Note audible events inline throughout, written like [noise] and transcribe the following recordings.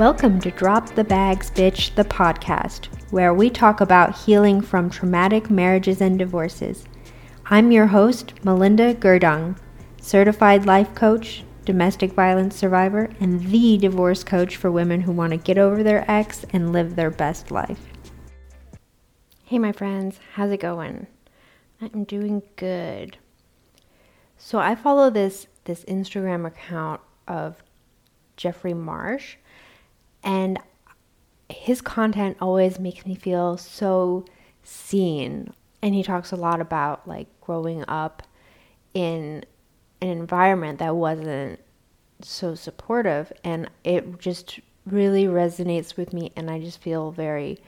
Welcome to Drop the Bags Bitch, the podcast, where we talk about healing from traumatic marriages and divorces. I'm your host, Melinda Gerdung, certified life coach, domestic violence survivor, and the divorce coach for women who want to get over their ex and live their best life. Hey, my friends, how's it going? I'm doing good. So I follow this this Instagram account of Jeffrey Marsh and his content always makes me feel so seen. And he talks a lot about like growing up in an environment that wasn't so supportive. And it just really resonates with me. And I just feel very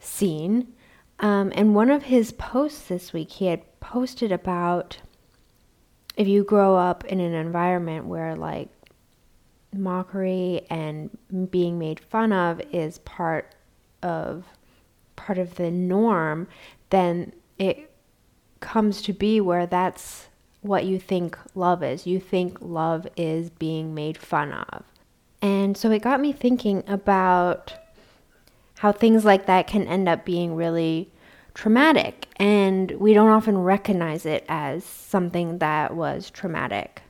seen. Um, and one of his posts this week, he had posted about if you grow up in an environment where like mockery and being made fun of is part of part of the norm, then it comes to be where that's what you think love is. You think love is being made fun of. And so it got me thinking about how things like that can end up being really traumatic and we don't often recognize it as something that was traumatic.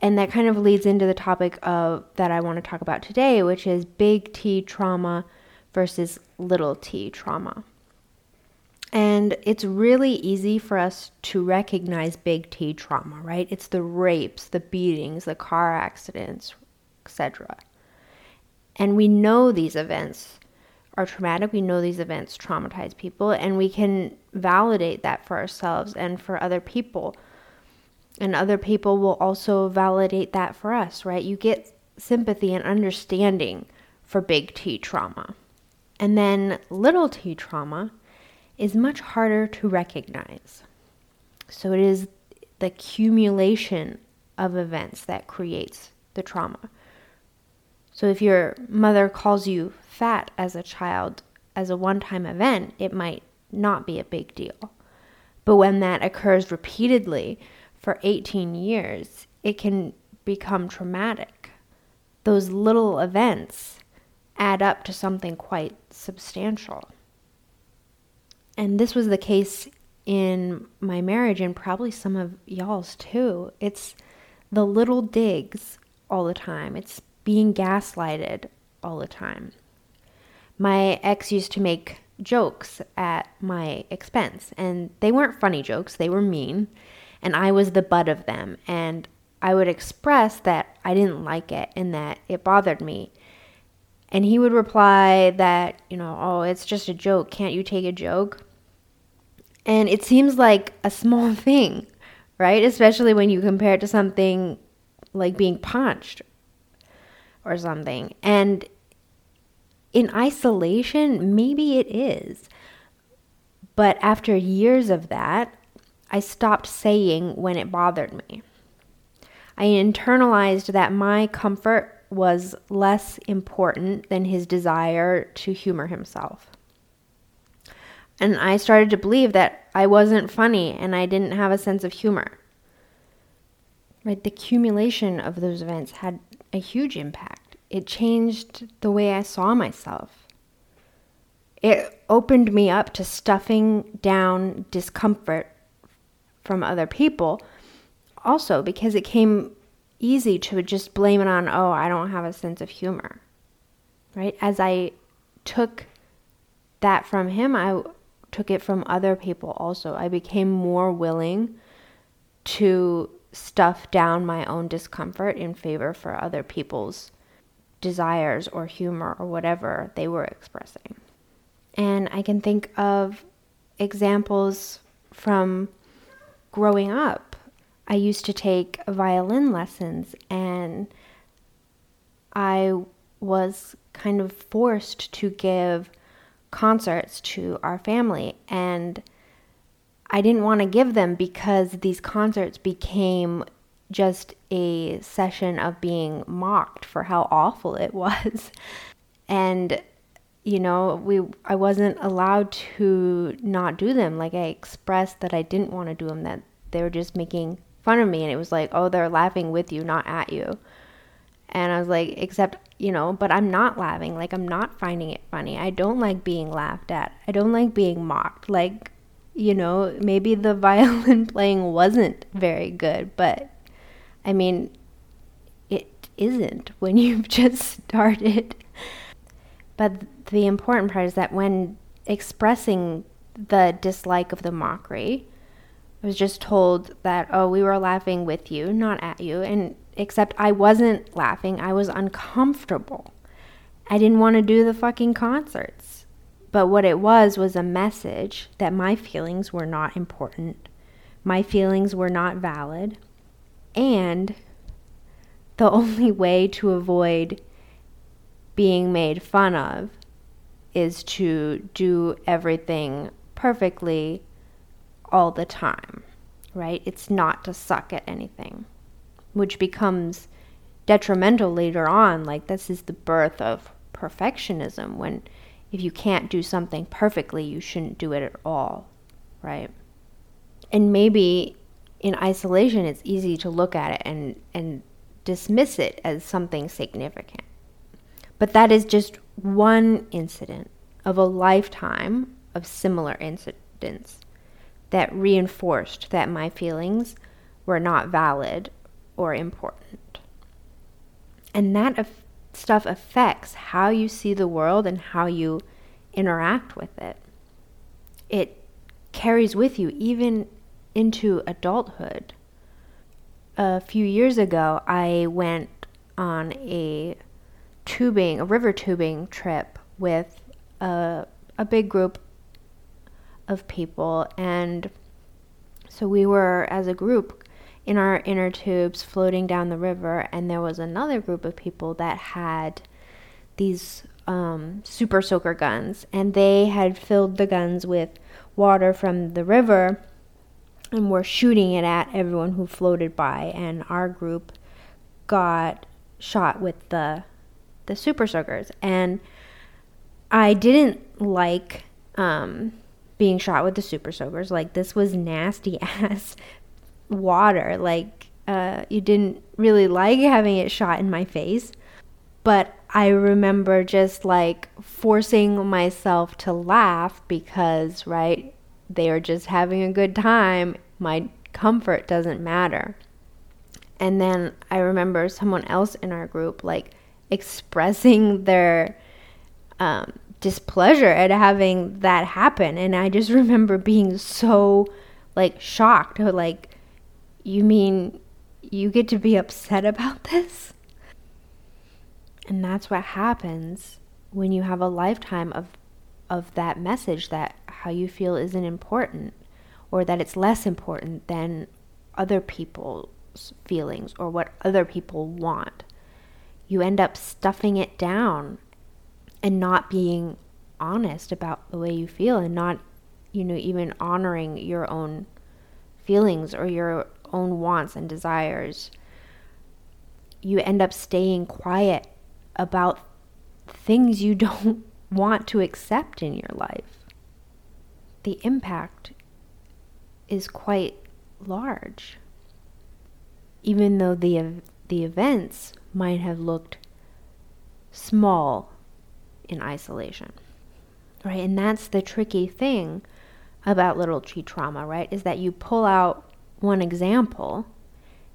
And that kind of leads into the topic of that I want to talk about today, which is big T trauma versus little t trauma. And it's really easy for us to recognize big T trauma, right? It's the rapes, the beatings, the car accidents, etc. And we know these events are traumatic. We know these events traumatize people, and we can validate that for ourselves and for other people and other people will also validate that for us, right? You get sympathy and understanding for big T trauma. And then little t trauma is much harder to recognize. So it is the accumulation of events that creates the trauma. So if your mother calls you fat as a child as a one time event, it might not be a big deal. But when that occurs repeatedly, for 18 years, it can become traumatic. Those little events add up to something quite substantial. And this was the case in my marriage and probably some of y'all's too. It's the little digs all the time, it's being gaslighted all the time. My ex used to make jokes at my expense, and they weren't funny jokes, they were mean and I was the butt of them. And I would express that I didn't like it and that it bothered me. And he would reply that, you know, oh, it's just a joke. Can't you take a joke? And it seems like a small [laughs] thing, right? Especially when you compare it to something like being punched or something. And in isolation, maybe it is. But after years of that, I stopped saying when it bothered me. I internalized that my comfort was less important than his desire to humor himself. And I started to believe that I wasn't funny and I didn't have a sense of humor. Right? The accumulation of those events had a huge impact. It changed the way I saw myself. It opened me up to stuffing down discomfort from other people also because it came easy to just blame it on, oh, I don't have a sense of humor. Right? As I took that from him, I took it from other people also. I became more willing to stuff down my own discomfort in favor for other people's desires or humor or whatever they were expressing. And I can think of examples from growing up, I used to take violin lessons and I was kind of forced to give concerts to our family and I didn't want to give them because these concerts became just a session of being mocked for how awful it [laughs] was. and you know, we I wasn't allowed to not do them. Like I expressed that I didn't want to do them. That they were just making fun of me, and it was like, oh, they're laughing with you, not at you. And I was like, except, you know, but I'm not laughing. Like, I'm not finding it funny. I don't like being laughed at. I don't like being mocked. Like, you know, maybe the [laughs] violin playing wasn't very good, but I mean, it isn't when you've [laughs] just started. But the important part is that when expressing the dislike of the mockery, I was just told that, oh, we were laughing with you, not at you. And except I wasn't laughing, I was uncomfortable. I didn't want to do the fucking concerts. But what it was was a message that my feelings were not important, my feelings were not valid, and the [laughs] only way to avoid being made fun of is to do everything perfectly all the time, right? It's not to suck at anything, which becomes detrimental later on. Like, this is the birth of perfectionism when if you can't do something perfectly, you shouldn't do it at all, right? And maybe in isolation, it's easy to look at it and, and dismiss it as something significant. But that is just one incident of a lifetime of similar incidents that reinforced that my feelings were not valid or important. And that af- stuff affects how you see the world and how you interact with it. It carries with you even into adulthood. A few years ago, I went on a tubing, a river tubing trip with a, a big group of people. And so we were, as a group, in our inner tubes floating down the river. And there was another group of people that had these um, super soaker guns. And they had filled the guns with water from the river and were shooting it at everyone who floated by. And our group got shot with the the super soakers and I didn't like um, being shot with the super soakers. Like this was nasty [laughs] ass water. Like uh, you didn't really like having it shot in my face. But I remember just like forcing myself to laugh because, right, they are just having a good time. My comfort doesn't matter. And then I remember someone else in our group like expressing their um, displeasure at having that happen. And I just [laughs] remember being so like shocked. Like, you mean you get to be upset [laughs] about this? And that's what happens when you have a lifetime of of that message that how you feel isn't important or that it's less important than other people's feelings or what other people want. You end up stuffing it down and not being honest about the way you feel and not you know even honoring your own feelings or your own wants and desires. You end up staying quiet about things you [laughs] don't want to accept in your life. The impact is quite large. Even though the the events might have looked small in isolation. Right? And that's the tricky thing about little t trauma, right? Is that you pull out one example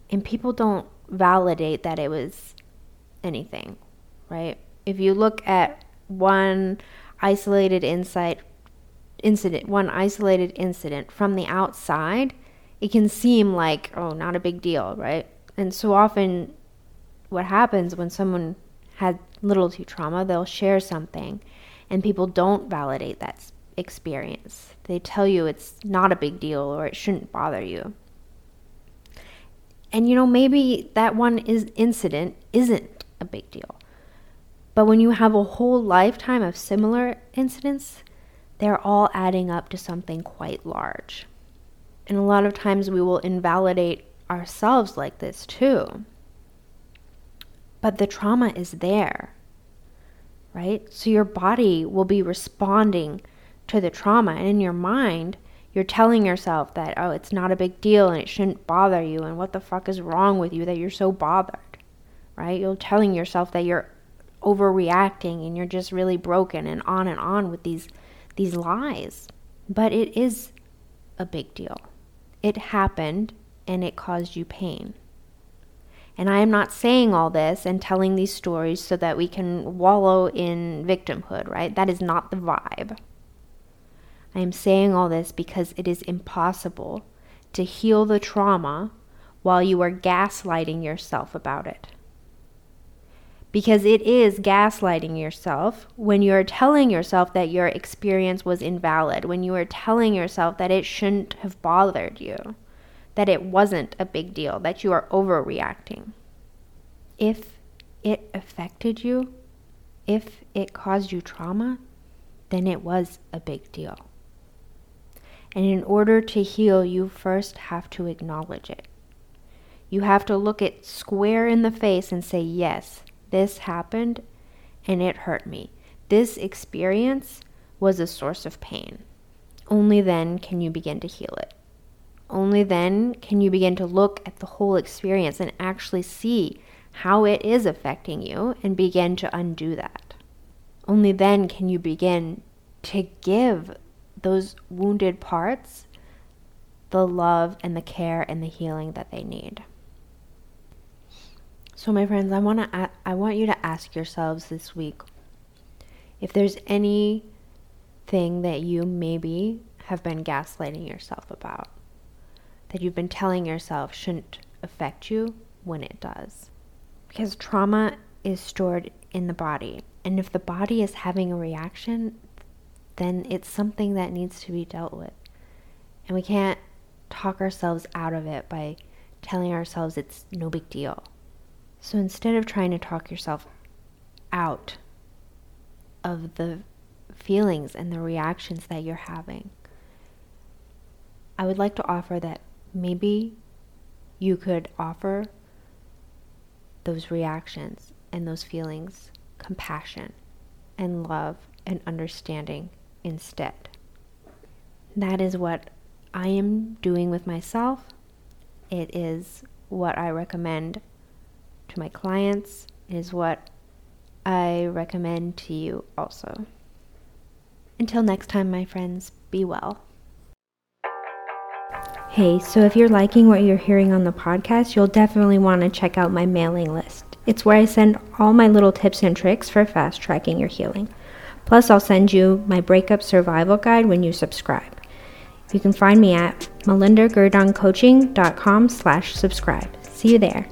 and people don't validate that it was anything, right? If you look at one isolated insight incident, one isolated incident from the outside, it can seem like, oh, not a big deal, right? And so often what happens when someone had little t trauma, they'll share something and people don't validate that experience. They tell you it's not a big deal or it shouldn't bother you. And you know, maybe that one is incident isn't a big deal. But when you have a whole lifetime of similar incidents, they're all adding up to something quite large. And a lot of times we will invalidate ourselves like this too. But the trauma is there right? So your body will be responding to the trauma. And in your mind, you're telling yourself that, oh, it's not a big deal and it shouldn't bother you. And what the fuck is wrong with you that you're so bothered? right? You're telling yourself that you're overreacting and you're just really broken and on and on with these these lies. But it is a big deal. It happened and it caused you pain. And I am not saying all this and telling these stories so that we can wallow in victimhood, right? That is not the vibe. I am saying all this because it is impossible to heal the trauma while you are gaslighting yourself about it. Because it is gaslighting yourself when you are telling yourself that your experience was invalid, when you are telling yourself that it shouldn't have bothered you that it wasn't a big deal, that you are overreacting. If it affected you, if it caused you trauma, then it was a big deal. And in order to heal, you first have to acknowledge it. You have to look it square in the face and say, Yes, this happened and it hurt me. This experience was a source of pain. Only then can you begin to heal it. Only then can you begin to look at the whole experience and actually see how it is affecting you and begin to undo that. Only then can you begin to give those wounded parts the love and the care and the healing that they need. So my friends, I want to I want you to ask yourselves this week if there's anything that you maybe have been gaslighting yourself about that you've been telling yourself shouldn't affect you when it does. Because trauma is stored in the body. And if the body is having a reaction, then it's something that needs to be dealt with. And we can't talk ourselves out of it by telling ourselves it's no big deal. So instead of trying to talk yourself out of the feelings and the reactions that you're having, I would like to offer that maybe you could offer those reactions and those feelings compassion and love and understanding instead. That is what I am doing with myself. It is what I recommend to my clients. It is what I recommend to you also. Until next time, my friends, be well. Hey, so if you're liking what you're hearing on the podcast, you'll definitely want to check out my mailing list. It's where I send all my little tips and tricks for fast tracking your healing. Plus, I'll send you my breakup survival guide when you subscribe. You can find me at melindagerdungcoaching.com slash subscribe. See you there.